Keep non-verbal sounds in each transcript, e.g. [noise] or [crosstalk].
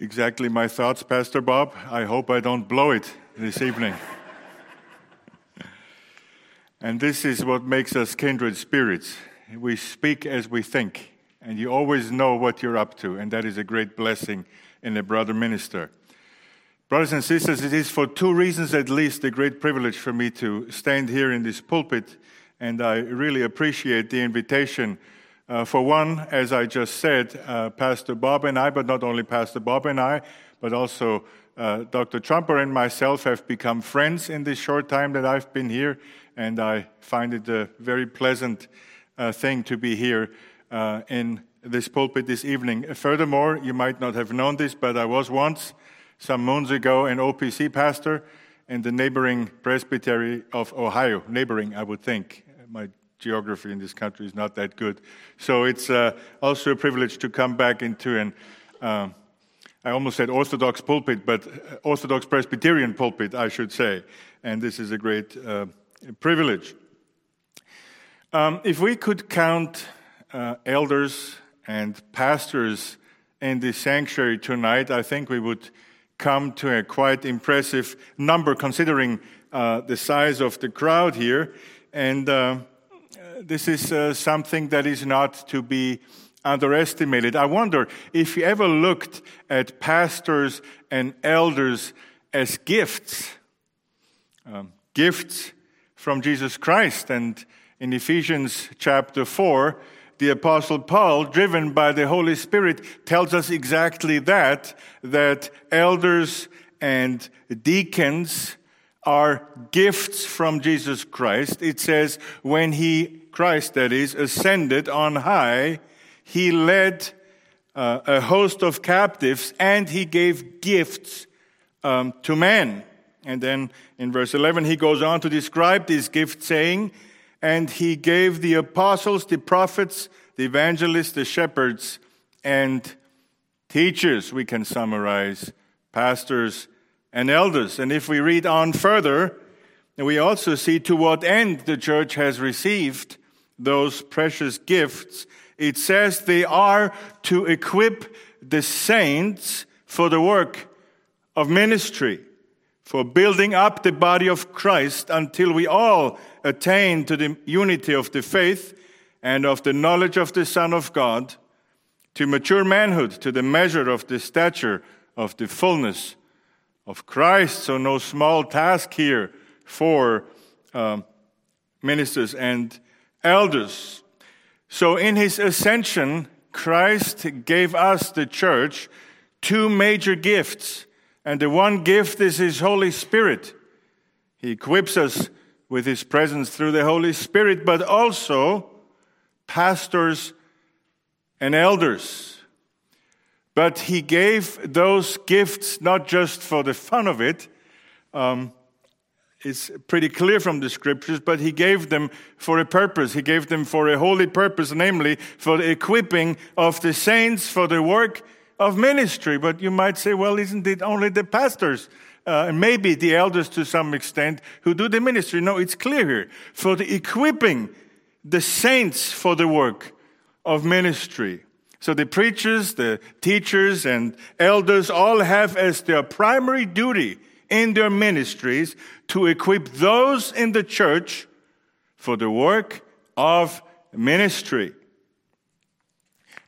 Exactly my thoughts, Pastor Bob. I hope I don't blow it this evening. [laughs] and this is what makes us kindred spirits. We speak as we think, and you always know what you're up to, and that is a great blessing in a brother minister. Brothers and sisters, it is for two reasons at least a great privilege for me to stand here in this pulpit, and I really appreciate the invitation uh, for one, as I just said, uh, Pastor Bob and I, but not only Pastor Bob and I, but also uh, Dr. Trumper and myself have become friends in this short time that I've been here, and I find it a very pleasant uh, thing to be here uh, in this pulpit this evening. Furthermore, you might not have known this, but I was once, some moons ago, an OPC pastor in the neighboring presbytery of Ohio. Neighboring, I would think. My geography in this country is not that good. So it's uh, also a privilege to come back into an, uh, I almost said Orthodox pulpit, but uh, Orthodox Presbyterian pulpit, I should say. And this is a great uh, privilege. Um, if we could count uh, elders and pastors in this sanctuary tonight, I think we would come to a quite impressive number considering uh, the size of the crowd here. And this is uh, something that is not to be underestimated. I wonder if you ever looked at pastors and elders as gifts, um, gifts from Jesus Christ. And in Ephesians chapter 4, the apostle Paul, driven by the Holy Spirit, tells us exactly that, that elders and deacons are gifts from Jesus Christ. It says, when he Christ, that is, ascended on high, he led uh, a host of captives and he gave gifts um, to men. And then in verse 11, he goes on to describe these gifts, saying, And he gave the apostles, the prophets, the evangelists, the shepherds, and teachers, we can summarize, pastors and elders. And if we read on further, we also see to what end the church has received those precious gifts, it says they are to equip the saints for the work of ministry, for building up the body of Christ until we all attain to the unity of the faith and of the knowledge of the Son of God, to mature manhood, to the measure of the stature of the fullness of Christ. So, no small task here for uh, ministers and elders. So, in his ascension, Christ gave us, the church, two major gifts. And the one gift is his Holy Spirit. He equips us with his presence through the Holy Spirit, but also pastors and elders. But he gave those gifts not just for the fun of it, um, it's pretty clear from the scriptures, but he gave them for a purpose. He gave them for a holy purpose, namely for the equipping of the saints for the work of ministry. But you might say, well, isn't it only the pastors? Uh, and maybe the elders to some extent who do the ministry. No, it's clear here. For the equipping the saints for the work of ministry. So the preachers, the teachers, and elders all have as their primary duty in their ministries to equip those in the church for the work of ministry.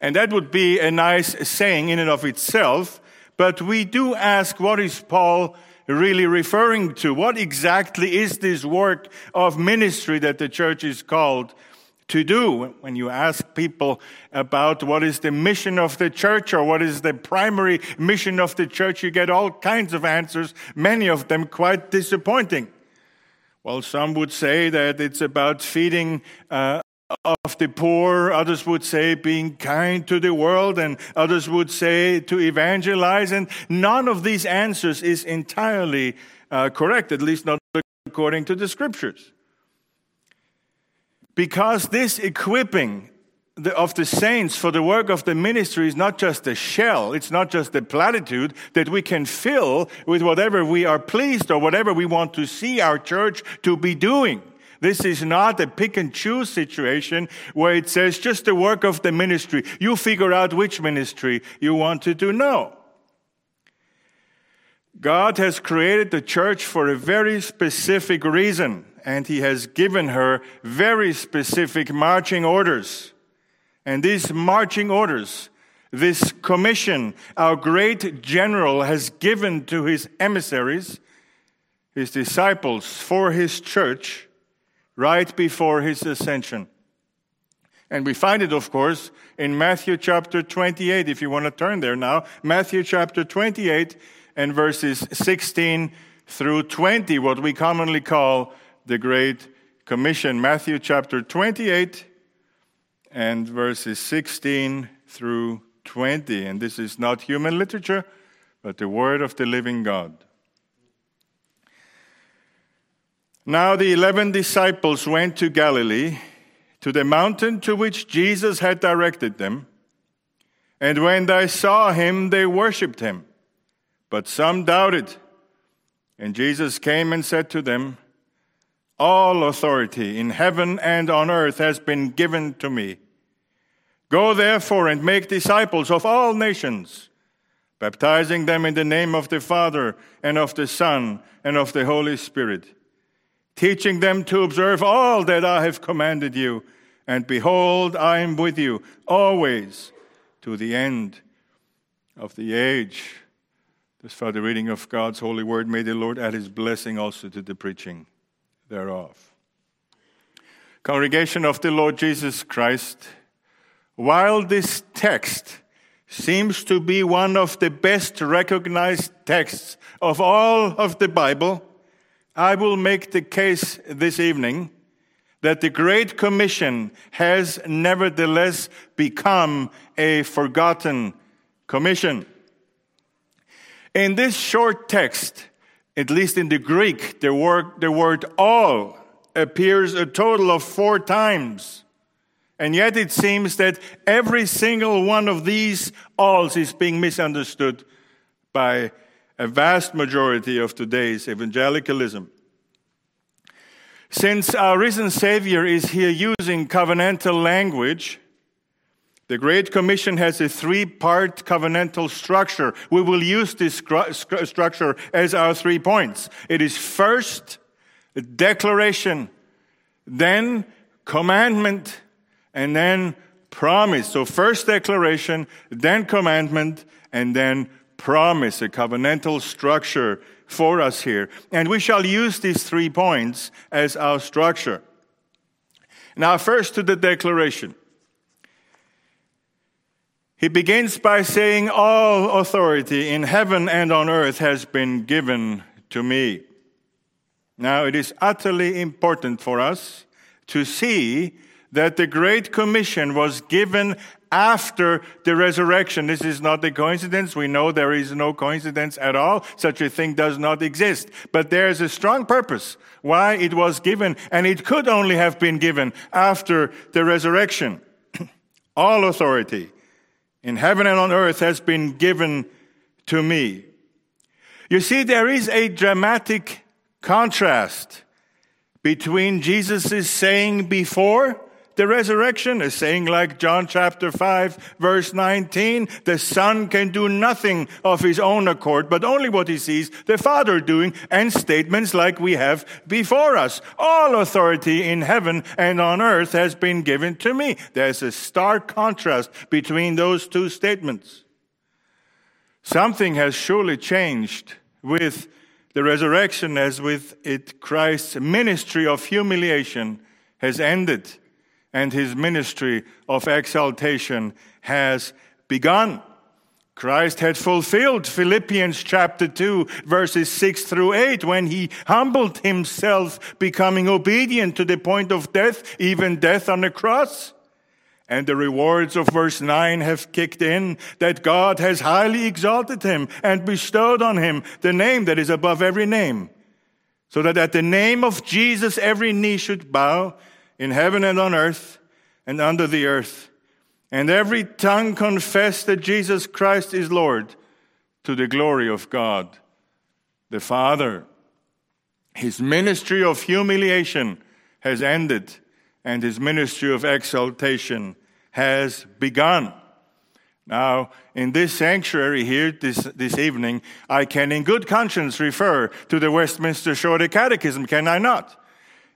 And that would be a nice saying in and of itself, but we do ask what is Paul really referring to? What exactly is this work of ministry that the church is called to do. When you ask people about what is the mission of the church or what is the primary mission of the church, you get all kinds of answers, many of them quite disappointing. Well, some would say that it's about feeding uh, of the poor, others would say being kind to the world, and others would say to evangelize, and none of these answers is entirely uh, correct, at least not according to the scriptures. Because this equipping of the saints for the work of the ministry is not just a shell, it's not just a platitude that we can fill with whatever we are pleased or whatever we want to see our church to be doing. This is not a pick and choose situation where it says just the work of the ministry. You figure out which ministry you want to do. No. God has created the church for a very specific reason, and He has given her very specific marching orders. And these marching orders, this commission, our great general has given to his emissaries, his disciples, for his church, right before his ascension. And we find it, of course, in Matthew chapter 28, if you want to turn there now. Matthew chapter 28 and verses 16 through 20, what we commonly call the Great Commission. Matthew chapter 28 and verses 16 through 20. And this is not human literature, but the word of the living God. Now the eleven disciples went to Galilee, to the mountain to which Jesus had directed them. And when they saw him, they worshipped him. But some doubted. And Jesus came and said to them, All authority in heaven and on earth has been given to me. Go therefore and make disciples of all nations, baptizing them in the name of the Father and of the Son and of the Holy Spirit, teaching them to observe all that I have commanded you. And behold, I am with you always to the end of the age. This the reading of God's holy word. May the Lord add his blessing also to the preaching thereof. Congregation of the Lord Jesus Christ, while this text seems to be one of the best recognized texts of all of the Bible, I will make the case this evening that the Great Commission has nevertheless become a forgotten commission. In this short text, at least in the Greek, the word, the word all appears a total of four times. And yet it seems that every single one of these alls is being misunderstood by a vast majority of today's evangelicalism. Since our risen Savior is here using covenantal language, the Great Commission has a three part covenantal structure. We will use this structure as our three points. It is first declaration, then commandment, and then promise. So, first declaration, then commandment, and then promise, a covenantal structure for us here. And we shall use these three points as our structure. Now, first to the declaration. He begins by saying, All authority in heaven and on earth has been given to me. Now, it is utterly important for us to see that the Great Commission was given after the resurrection. This is not a coincidence. We know there is no coincidence at all. Such a thing does not exist. But there is a strong purpose why it was given, and it could only have been given after the resurrection. [clears throat] all authority in heaven and on earth has been given to me. You see, there is a dramatic contrast between Jesus' saying before the resurrection, a saying like John chapter 5 verse 19, the son can do nothing of his own accord, but only what he sees the father doing, and statements like we have before us. All authority in heaven and on earth has been given to me. There's a stark contrast between those two statements. Something has surely changed with the resurrection as with it Christ's ministry of humiliation has ended and his ministry of exaltation has begun. Christ had fulfilled Philippians chapter 2 verses 6 through 8 when he humbled himself, becoming obedient to the point of death, even death on the cross. And the rewards of verse 9 have kicked in that God has highly exalted him and bestowed on him the name that is above every name. So that at the name of Jesus every knee should bow in heaven and on earth and under the earth, and every tongue confess that Jesus Christ is Lord to the glory of God the Father. His ministry of humiliation has ended, and his ministry of exaltation has begun. Now, in this sanctuary here this, this evening, I can in good conscience refer to the Westminster Shorter Catechism, can I not?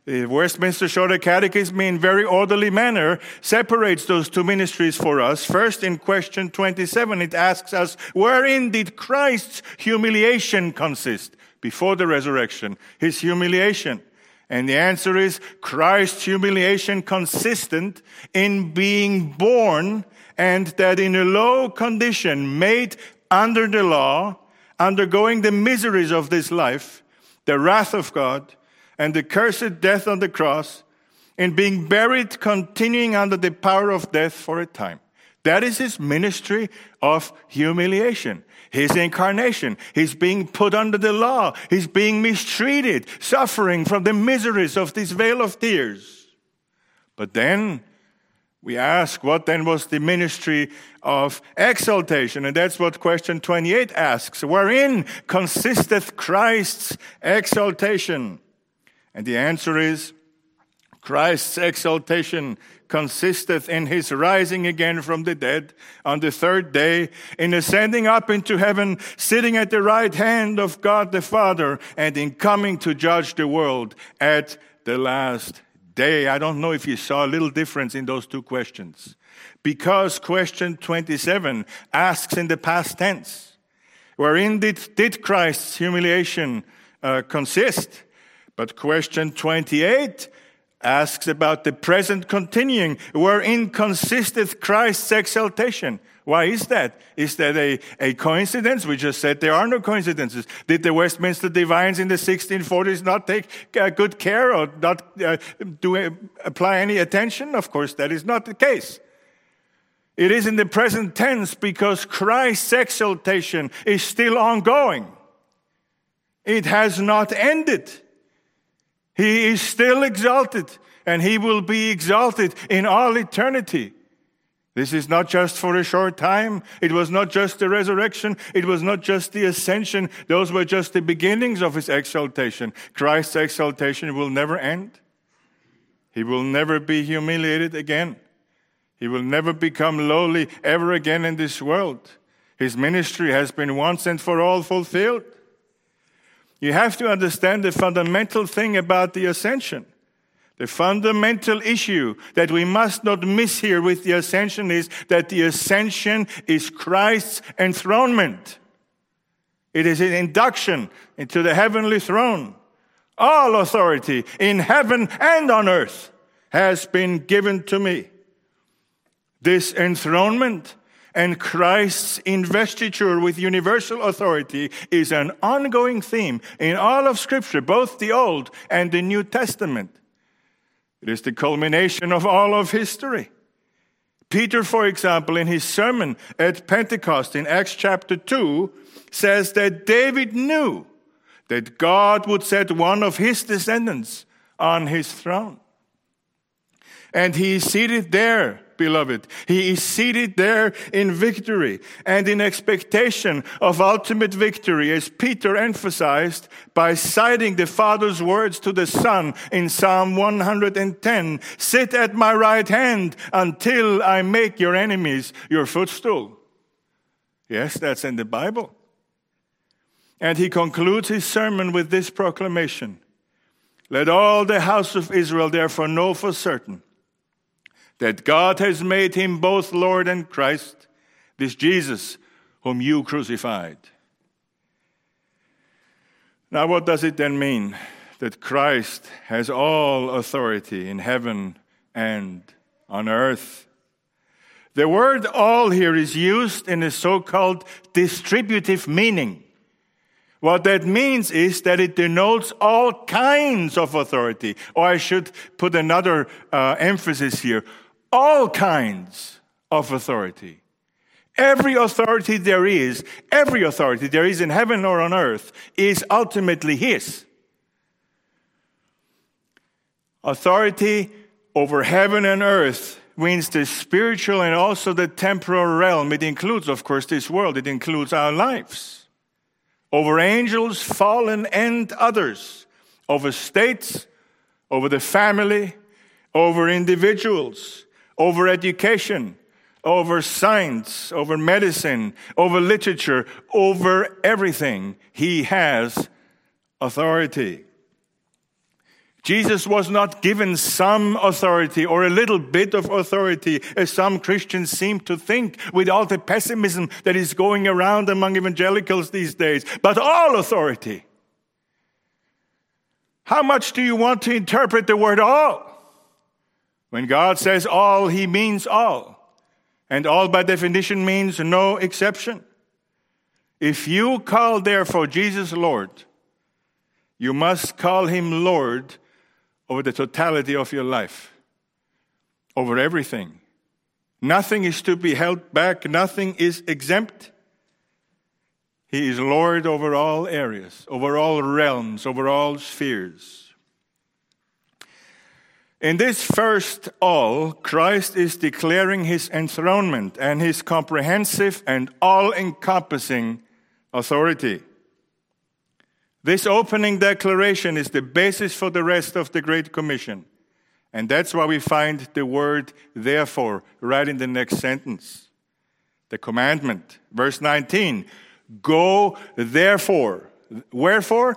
The Westminster Shorter Catechism, in very orderly manner, separates those two ministries for us. First, in question 27, it asks us, wherein did Christ's humiliation consist before the resurrection? His humiliation. And the answer is Christ's humiliation consistent in being born and that in a low condition, made under the law, undergoing the miseries of this life, the wrath of God, and the cursed death on the cross, and being buried, continuing under the power of death for a time. That is his ministry of humiliation, his incarnation. He's being put under the law. He's being mistreated, suffering from the miseries of this vale of tears. But then we ask, what then was the ministry of exaltation? And that's what question 28 asks. Wherein consisteth Christ's exaltation? And the answer is, Christ's exaltation consisteth in his rising again from the dead on the third day, in ascending up into heaven, sitting at the right hand of God the Father, and in coming to judge the world at the last day. I don't know if you saw a little difference in those two questions. Because question 27 asks in the past tense, wherein did, did Christ's humiliation uh, consist? But question 28 asks about the present continuing, wherein consisteth Christ's exaltation. Why is that? Is that a, a coincidence? We just said there are no coincidences. Did the Westminster divines in the 1640s not take uh, good care or not uh, do, uh, apply any attention? Of course, that is not the case. It is in the present tense because Christ's exaltation is still ongoing. It has not ended. He is still exalted and he will be exalted in all eternity. This is not just for a short time. It was not just the resurrection. It was not just the ascension. Those were just the beginnings of his exaltation. Christ's exaltation will never end. He will never be humiliated again. He will never become lowly ever again in this world. His ministry has been once and for all fulfilled. You have to understand the fundamental thing about the ascension. The fundamental issue that we must not miss here with the ascension is that the ascension is Christ's enthronement. It is an induction into the heavenly throne. All authority in heaven and on earth has been given to me. This enthronement and Christ's investiture with universal authority is an ongoing theme in all of Scripture, both the Old and the New Testament. It is the culmination of all of history. Peter, for example, in his sermon at Pentecost in Acts chapter 2, says that David knew that God would set one of his descendants on his throne. And he is seated there beloved. He is seated there in victory and in expectation of ultimate victory, as Peter emphasized by citing the Father's words to the Son in Psalm 110 Sit at my right hand until I make your enemies your footstool. Yes, that's in the Bible. And he concludes his sermon with this proclamation Let all the house of Israel therefore know for certain that God has made him both Lord and Christ, this Jesus whom you crucified. Now, what does it then mean that Christ has all authority in heaven and on earth? The word all here is used in a so called distributive meaning. What that means is that it denotes all kinds of authority. Or I should put another uh, emphasis here all kinds of authority. Every authority there is, every authority there is in heaven or on earth, is ultimately His. Authority over heaven and earth means the spiritual and also the temporal realm. It includes, of course, this world, it includes our lives. Over angels, fallen, and others. Over states, over the family, over individuals over education, over science, over medicine, over literature, over everything. He has authority. Jesus was not given some authority or a little bit of authority, as some Christians seem to think with all the pessimism that is going around among evangelicals these days, but all authority. How much do you want to interpret the word all? When God says all, he means all. And all by definition means no exception. If you call therefore Jesus Lord, you must call him Lord over the totality of your life, over everything. Nothing is to be held back, nothing is exempt. He is Lord over all areas, over all realms, over all spheres. In this first all, Christ is declaring his enthronement and his comprehensive and all encompassing authority. This opening declaration is the basis for the rest of the Great Commission. And that's why we find the word therefore right in the next sentence. The commandment, verse 19 Go therefore. Wherefore?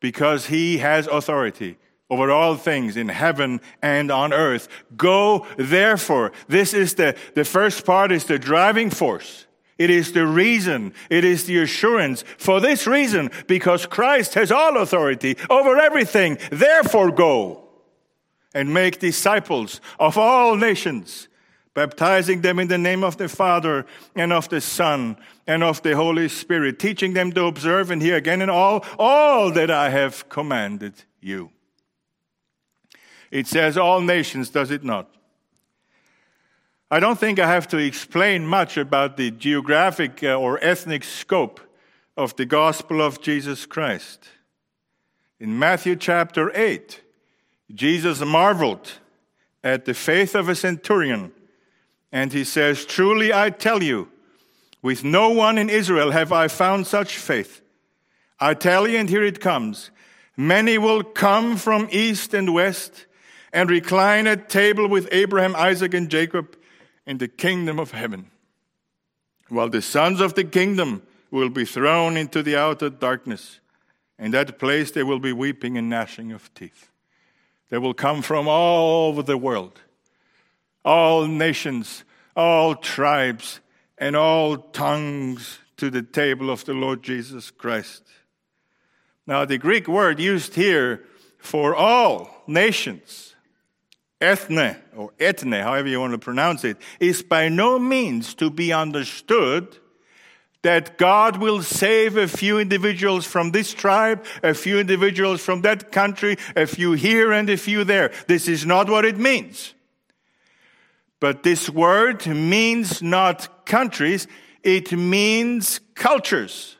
Because he has authority over all things in heaven and on earth. Go therefore. This is the, the first part is the driving force. It is the reason, it is the assurance for this reason, because Christ has all authority over everything. Therefore, go and make disciples of all nations, baptizing them in the name of the Father and of the Son and of the Holy Spirit, teaching them to observe and hear again in all, all that I have commanded you. It says all nations, does it not? I don't think I have to explain much about the geographic uh, or ethnic scope of the gospel of Jesus Christ. In Matthew chapter 8, Jesus marveled at the faith of a centurion, and he says, Truly I tell you, with no one in Israel have I found such faith. I tell you, and here it comes many will come from east and west and recline at table with Abraham, Isaac, and Jacob in the kingdom of heaven, while the sons of the kingdom will be thrown into the outer darkness. In that place there will be weeping and gnashing of teeth. They will come from all over the world, all nations, all tribes, and all tongues to the table of the Lord Jesus Christ. Now, the Greek word used here for all nations ethne or ethne, however you want to pronounce it, is by no means to be understood that God will save a few individuals from this tribe, a few individuals from that country, a few here and a few there. This is not what it means. But this word means not countries, it means cultures.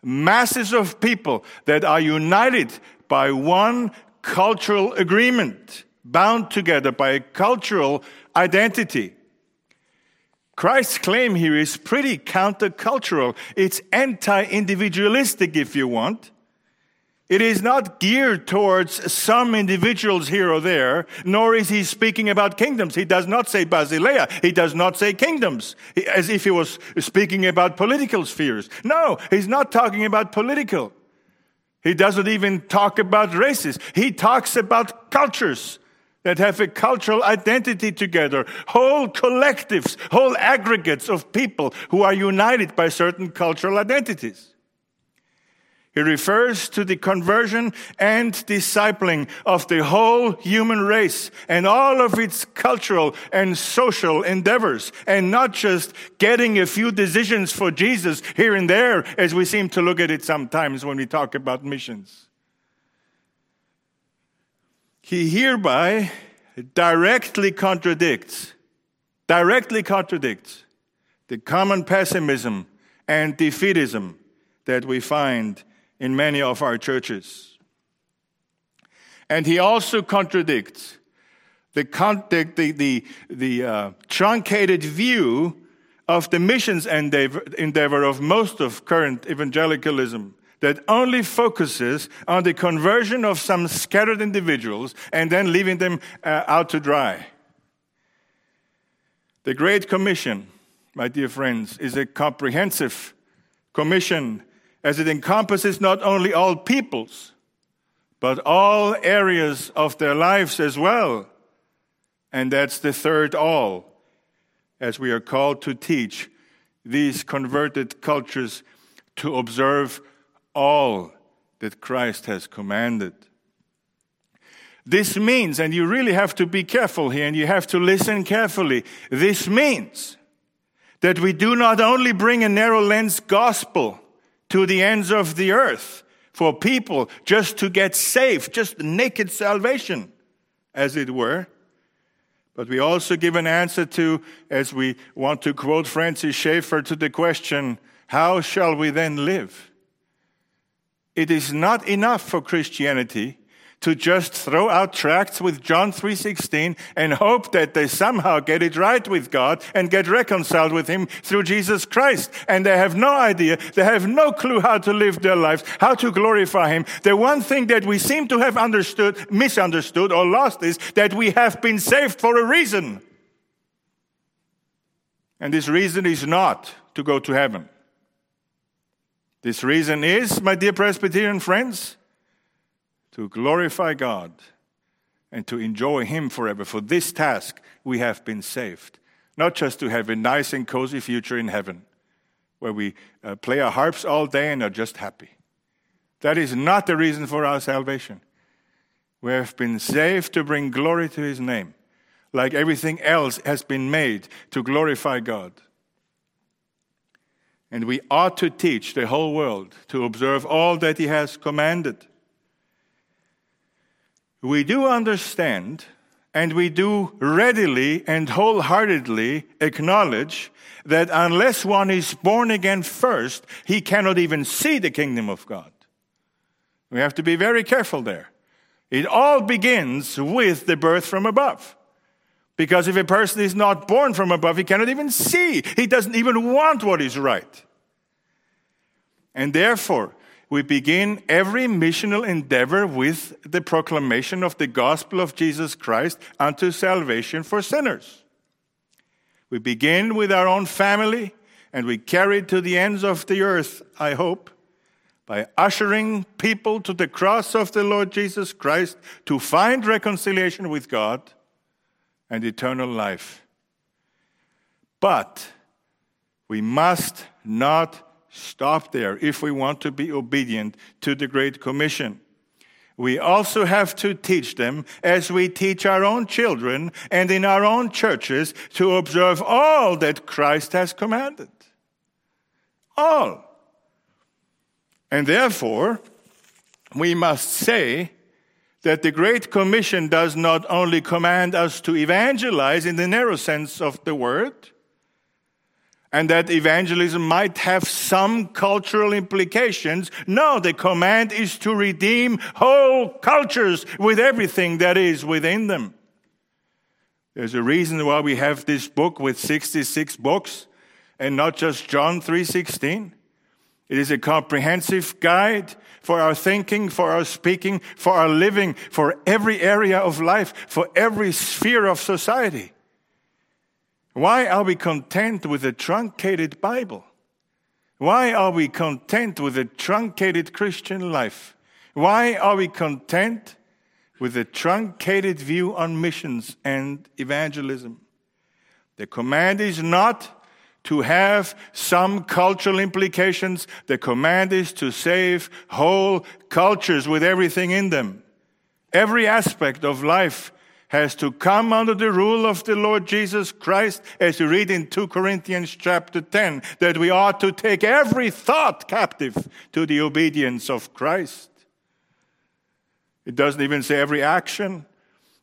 Masses of people that are united by one cultural agreement bound together by a cultural identity. Christ's claim here is pretty countercultural. It's anti individualistic, if you want. It is not geared towards some individuals here or there, nor is he speaking about kingdoms. He does not say Basileia. He does not say kingdoms, as if he was speaking about political spheres. No, he's not talking about political. He doesn't even talk about races. He talks about cultures that have a cultural identity together, whole collectives, whole aggregates of people who are united by certain cultural identities. He refers to the conversion and discipling of the whole human race and all of its cultural and social endeavors, and not just getting a few decisions for Jesus here and there, as we seem to look at it sometimes when we talk about missions. He hereby directly contradicts, directly contradicts the common pessimism and defeatism that we find in many of our churches. And he also contradicts the, the, the, the uh, truncated view of the missions endeavor, endeavor of most of current evangelicalism that only focuses on the conversion of some scattered individuals and then leaving them uh, out to dry. The Great Commission, my dear friends, is a comprehensive commission as it encompasses not only all peoples, but all areas of their lives as well. And that's the third all, as we are called to teach these converted cultures to observe all that Christ has commanded. This means, and you really have to be careful here and you have to listen carefully. This means that we do not only bring a narrow lens gospel to the ends of the earth for people just to get saved, just naked salvation, as it were. But we also give an answer to, as we want to quote Francis Schaeffer, to the question, how shall we then live? It is not enough for Christianity to just throw out tracts with John 3:16 and hope that they somehow get it right with God and get reconciled with him through Jesus Christ. And they have no idea they have no clue how to live their lives how to glorify him. The one thing that we seem to have understood misunderstood or lost is that we have been saved for a reason. And this reason is not to go to heaven this reason is my dear presbyterian friends to glorify God and to enjoy Him forever. For this task, we have been saved. Not just to have a nice and cozy future in heaven where we uh, play our harps all day and are just happy. That is not the reason for our salvation. We have been saved to bring glory to His name, like everything else has been made to glorify God. And we ought to teach the whole world to observe all that He has commanded we do understand and we do readily and wholeheartedly acknowledge that unless one is born again first, he cannot even see the kingdom of God. We have to be very careful there. It all begins with the birth from above. Because if a person is not born from above, he cannot even see. He doesn't even want what is right. And therefore, we begin every missional endeavor with the proclamation of the gospel of Jesus Christ unto salvation for sinners. We begin with our own family and we carry it to the ends of the earth, I hope, by ushering people to the cross of the Lord Jesus Christ to find reconciliation with God and eternal life. But we must not stop there if we want to be obedient to the Great Commission. We also have to teach them, as we teach our own children and in our own churches, to observe all that Christ has commanded. All. And therefore, we must say that the Great Commission does not only command us to evangelize in the narrow sense of the word, and that evangelism might have some cultural implications. No, the command is to redeem whole cultures with everything that is within them. There's a reason why we have this book with 66 books and not just John 3:16. It is a comprehensive guide for our thinking, for our speaking, for our living, for every area of life, for every sphere of society. Why are we content with a truncated Bible? Why are we content with a truncated Christian life? Why are we content with a truncated view on missions and evangelism? The command is not to have some cultural implications. The command is to save whole cultures with everything in them. Every aspect of life has to come under the rule of the Lord Jesus Christ, as you read in 2 Corinthians chapter 10, that we ought to take every thought captive to the obedience of Christ. It doesn't even say every action.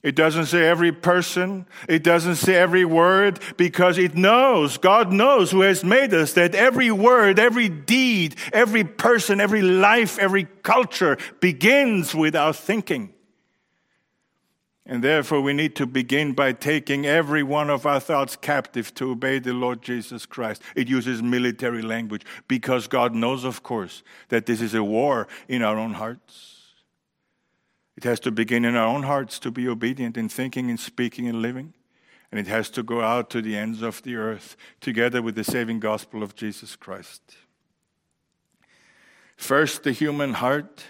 It doesn't say every person. It doesn't say every word because it knows, God knows who has made us that every word, every deed, every person, every life, every culture begins with our thinking. And therefore, we need to begin by taking every one of our thoughts captive to obey the Lord Jesus Christ. It uses military language because God knows, of course, that this is a war in our own hearts. It has to begin in our own hearts to be obedient in thinking, in speaking, and living. And it has to go out to the ends of the earth together with the saving gospel of Jesus Christ. First, the human heart,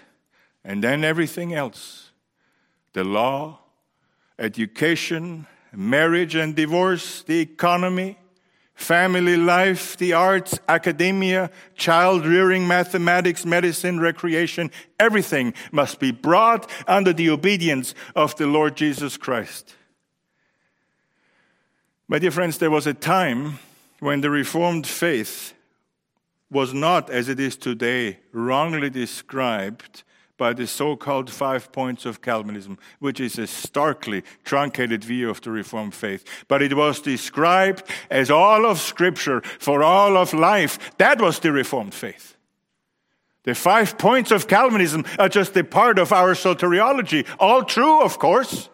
and then everything else the law, education, marriage and divorce, the economy, family life, the arts, academia, child rearing, mathematics, medicine, recreation, everything must be brought under the obedience of the Lord Jesus Christ. My dear friends, there was a time when the Reformed faith was not, as it is today, wrongly described by the so called five points of Calvinism, which is a starkly truncated view of the Reformed faith. But it was described as all of Scripture for all of life. That was the Reformed faith. The five points of Calvinism are just a part of our soteriology. All true, of course,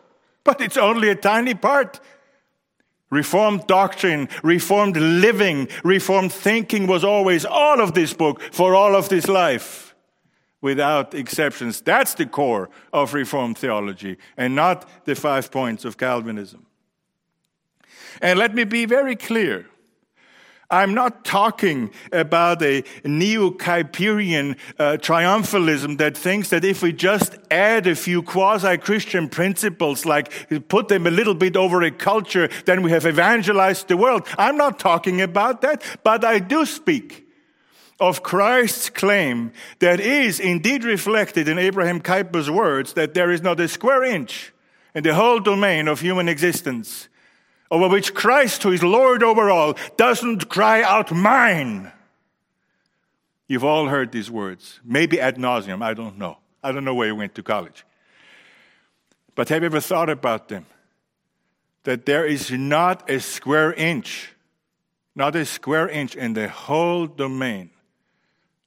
but it's only a tiny part. Reformed doctrine, Reformed living, Reformed thinking was always all of this book for all of this life without exceptions. That's the core of Reformed theology and not the five points of Calvinism. And let me be very clear. I'm not talking about a neo Kuyperian uh, triumphalism that thinks that if we just add a few quasi Christian principles, like put them a little bit over a culture, then we have evangelized the world. I'm not talking about that, but I do speak of Christ's claim that is indeed reflected in Abraham Kuyper's words that there is not a square inch in the whole domain of human existence over which Christ, who is Lord over all, doesn't cry out, Mine. You've all heard these words, maybe ad nauseum, I don't know. I don't know where you went to college. But have you ever thought about them? That there is not a square inch, not a square inch in the whole domain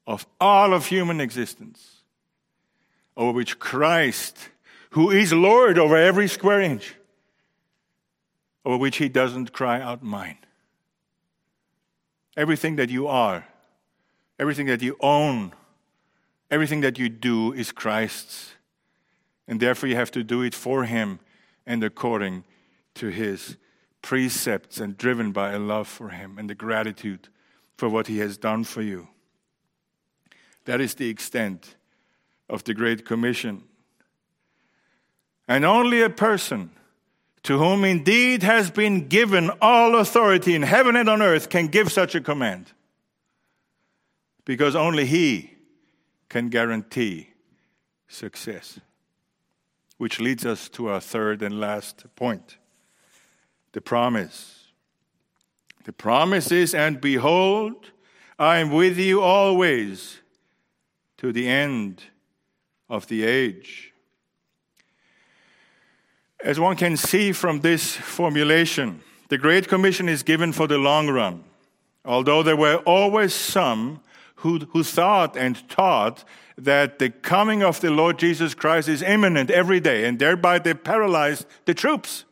of all of human existence, over which Christ, who is Lord over every square inch, over which he doesn't cry out, Mine. Everything that you are, everything that you own, everything that you do is Christ's. And therefore, you have to do it for him and according to his precepts and driven by a love for him and the gratitude for what he has done for you. That is the extent of the Great Commission. And only a person to whom indeed has been given all authority in heaven and on earth can give such a command. Because only he can guarantee success. Which leads us to our third and last point the promise. The promise is, and behold, I am with you always to the end of the age. As one can see from this formulation, the Great Commission is given for the long run, although there were always some who, who thought and taught that the coming of the Lord Jesus Christ is imminent every day, and thereby they paralyzed the troops.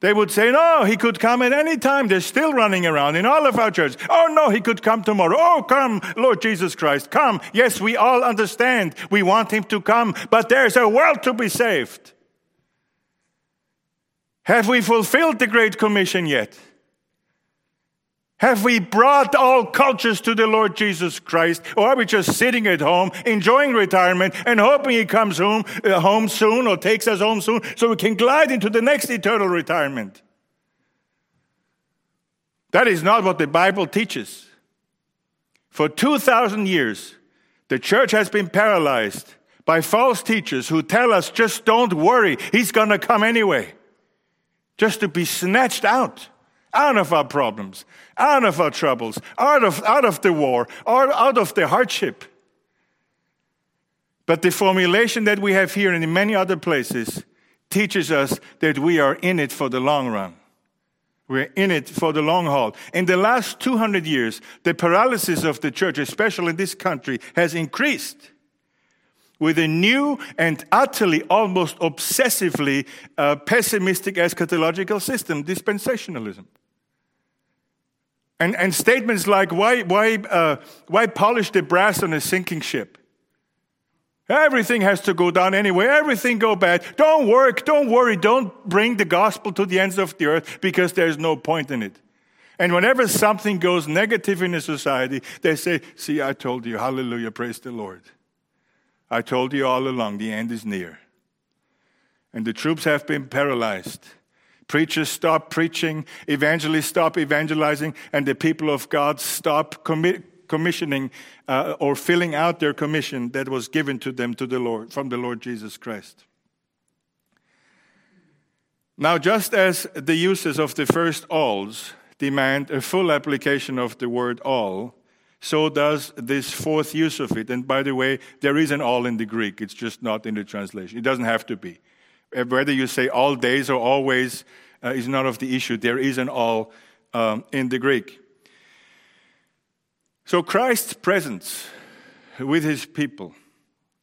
They would say, no, he could come at any time. They're still running around in all of our churches. Oh, no, he could come tomorrow. Oh, come, Lord Jesus Christ, come. Yes, we all understand. We want him to come, but there's a world to be saved. Have we fulfilled the Great Commission yet? Have we brought all cultures to the Lord Jesus Christ? Or are we just sitting at home, enjoying retirement, and hoping He comes home, uh, home soon or takes us home soon so we can glide into the next eternal retirement? That is not what the Bible teaches. For 2,000 years, the church has been paralyzed by false teachers who tell us just don't worry, He's going to come anyway. Just to be snatched out out of our problems, out of our troubles, out of, out of the war, or out of the hardship. But the formulation that we have here and in many other places teaches us that we are in it for the long run. We're in it for the long haul. In the last 200 years, the paralysis of the church, especially in this country, has increased with a new and utterly, almost obsessively uh, pessimistic eschatological system, dispensationalism. And, and statements like, why, why, uh, why polish the brass on a sinking ship? Everything has to go down anyway. Everything go bad. Don't work. Don't worry. Don't bring the gospel to the ends of the earth because there's no point in it. And whenever something goes negative in a society, they say, See, I told you, hallelujah, praise the Lord. I told you all along, the end is near. And the troops have been paralyzed. Preachers stop preaching, evangelists stop evangelizing, and the people of God stop commi- commissioning uh, or filling out their commission that was given to them to the Lord from the Lord Jesus Christ. Now, just as the uses of the first alls demand a full application of the word all, so does this fourth use of it. And by the way, there is an all in the Greek, it's just not in the translation. It doesn't have to be. Uh, whether you say all days or always uh, is not of the issue. There is an all um, in the Greek. So Christ's presence with his people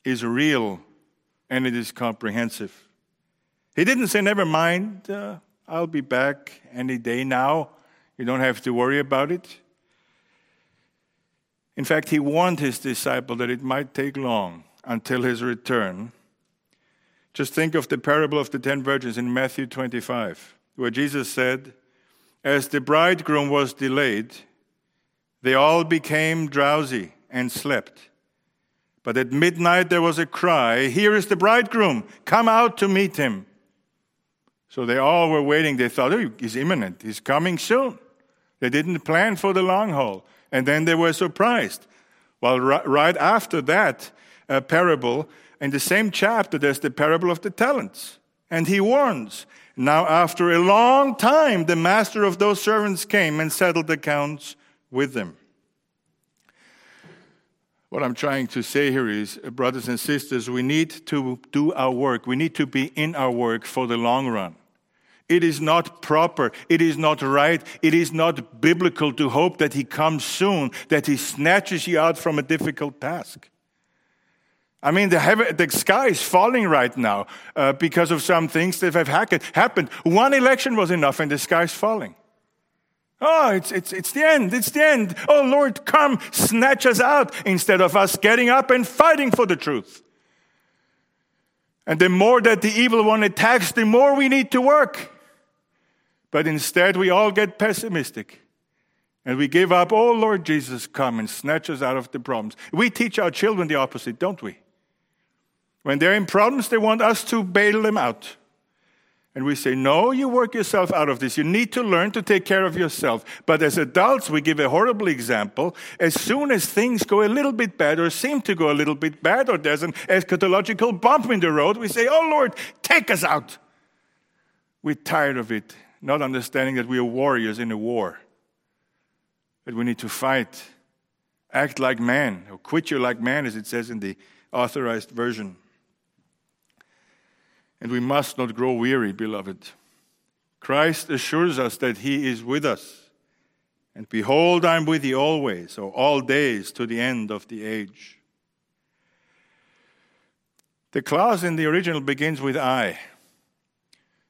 is real and it is comprehensive. He didn't say, Never mind, uh, I'll be back any day now. You don't have to worry about it. In fact, he warned his disciple that it might take long until his return. Just think of the parable of the ten virgins in Matthew 25, where Jesus said, As the bridegroom was delayed, they all became drowsy and slept. But at midnight there was a cry, Here is the bridegroom, come out to meet him. So they all were waiting. They thought, oh, he's imminent, he's coming soon. They didn't plan for the long haul. And then they were surprised. Well, right after that uh, parable, in the same chapter, there's the parable of the talents. And he warns Now, after a long time, the master of those servants came and settled accounts with them. What I'm trying to say here is, uh, brothers and sisters, we need to do our work. We need to be in our work for the long run. It is not proper. It is not right. It is not biblical to hope that He comes soon, that He snatches you out from a difficult task. I mean, the, heaven, the sky is falling right now uh, because of some things that have happened. One election was enough and the sky is falling. Oh, it's, it's, it's the end. It's the end. Oh, Lord, come, snatch us out instead of us getting up and fighting for the truth. And the more that the evil one attacks, the more we need to work. But instead, we all get pessimistic. And we give up, oh Lord Jesus, come and snatch us out of the problems. We teach our children the opposite, don't we? When they're in problems, they want us to bail them out. And we say, no, you work yourself out of this. You need to learn to take care of yourself. But as adults, we give a horrible example. As soon as things go a little bit bad or seem to go a little bit bad or there's an eschatological bump in the road, we say, oh Lord, take us out. We're tired of it not understanding that we are warriors in a war, that we need to fight, act like men, or quit you like men, as it says in the authorized version. And we must not grow weary, beloved. Christ assures us that He is with us. And behold, I'm with you always, or all days to the end of the age. The clause in the original begins with I.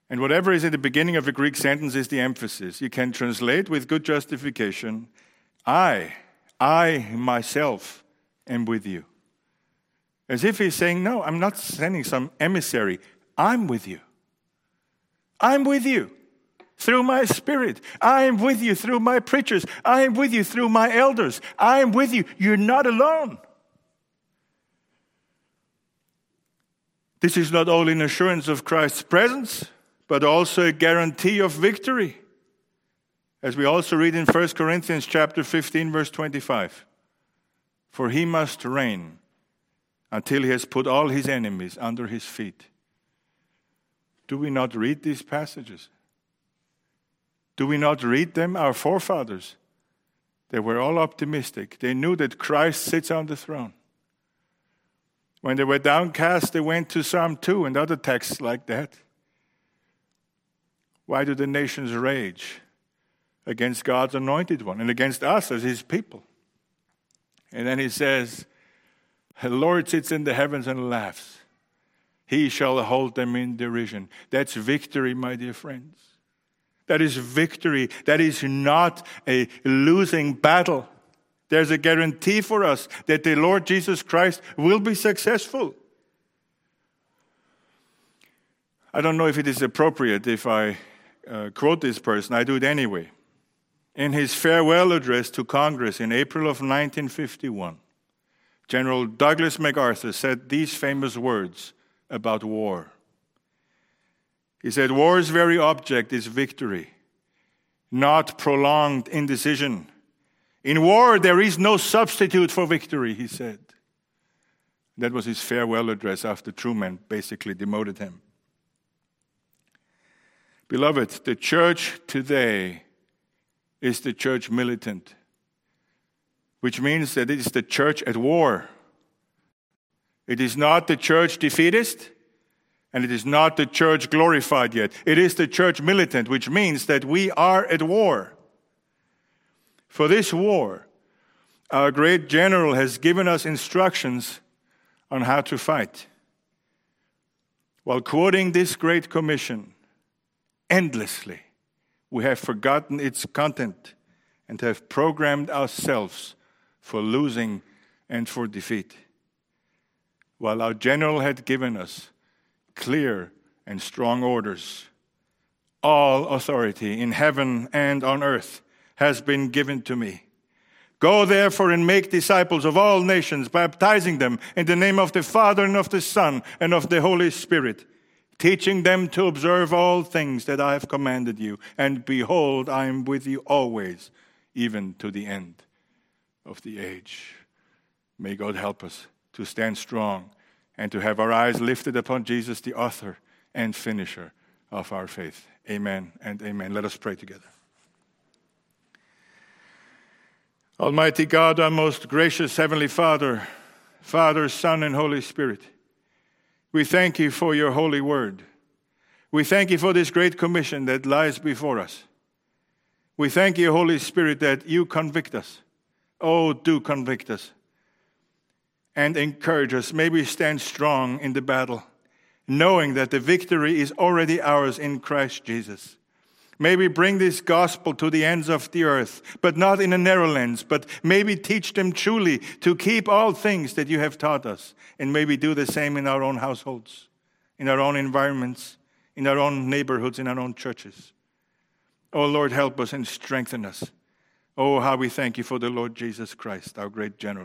And whatever is at the beginning of a Greek sentence is the emphasis. You can translate with good justification I, I myself am with you. As if he's saying, No, I'm not sending some emissary. I'm with you. I'm with you through my spirit. I am with you through my preachers. I am with you through my elders. I am with you. You're not alone. This is not only an assurance of Christ's presence, but also a guarantee of victory. As we also read in 1 Corinthians chapter 15 verse 25. For he must reign until he has put all his enemies under his feet. Do we not read these passages? Do we not read them? Our forefathers, they were all optimistic. They knew that Christ sits on the throne. When they were downcast, they went to Psalm 2 and other texts like that. Why do the nations rage against God's anointed one and against us as his people? And then he says, The Lord sits in the heavens and laughs. He shall hold them in derision. That's victory, my dear friends. That is victory. That is not a losing battle. There's a guarantee for us that the Lord Jesus Christ will be successful. I don't know if it is appropriate if I uh, quote this person, I do it anyway. In his farewell address to Congress in April of 1951, General Douglas MacArthur said these famous words about war. He said, War's very object is victory, not prolonged indecision. In war, there is no substitute for victory, he said. That was his farewell address after Truman basically demoted him. Beloved, the church today is the church militant, which means that it is the church at war. It is not the church defeatist, and it is not the church glorified yet. It is the church militant, which means that we are at war. For this war, our great general has given us instructions on how to fight. While quoting this great commission endlessly, we have forgotten its content and have programmed ourselves for losing and for defeat. While our general had given us clear and strong orders, all authority in heaven and on earth has been given to me. Go therefore and make disciples of all nations, baptizing them in the name of the Father and of the Son and of the Holy Spirit, teaching them to observe all things that I have commanded you. And behold, I am with you always, even to the end of the age. May God help us to stand strong and to have our eyes lifted upon Jesus, the author and finisher of our faith. Amen and amen. Let us pray together. Almighty God, our most gracious Heavenly Father, Father, Son, and Holy Spirit, we thank you for your holy word. We thank you for this great commission that lies before us. We thank you, Holy Spirit, that you convict us. Oh, do convict us and encourage us. May we stand strong in the battle, knowing that the victory is already ours in Christ Jesus. May we bring this gospel to the ends of the earth, but not in a narrow lens, but maybe teach them truly to keep all things that you have taught us. And may we do the same in our own households, in our own environments, in our own neighborhoods, in our own churches. Oh Lord, help us and strengthen us. Oh, how we thank you for the Lord Jesus Christ, our great general.